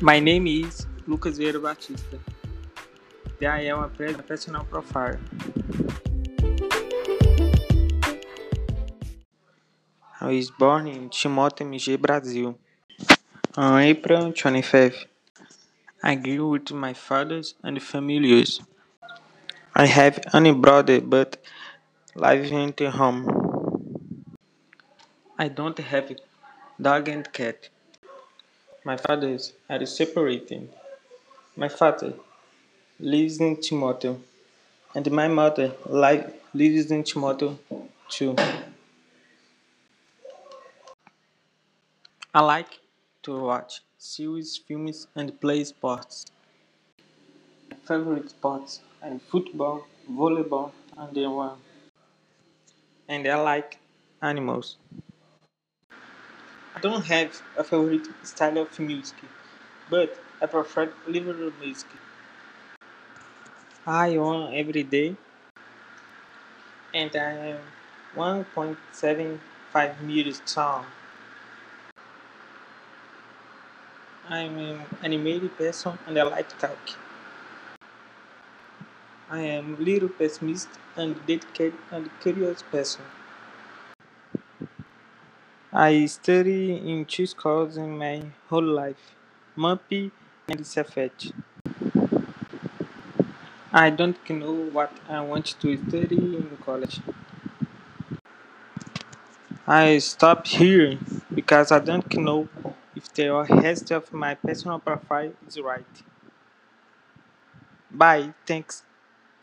My name is Lucas Vieira Batista. I am a personal profile. I was born in Timóteo MG, Brazil. On April 25th, I grew with my fathers and families. I have only brother but live in the home. I don't have dog and cat. My fathers are separating. My father lives in Timóteo and my mother li- lives in Timóteo too. I like to watch series, films, and play sports. My favorite sports are football, volleyball, and the one. And I like animals. I don't have a favorite style of music, but I prefer liberal music. I run every day, and I am 1.75 meters tall. I'm an animated person and I like talking. I am a little pessimist and dedicated and curious person. I study in two schools in my whole life, MUPI and Cefet. I don't know what I want to study in college. I stopped here because I don't know if the rest of my personal profile is right. Bye, thanks.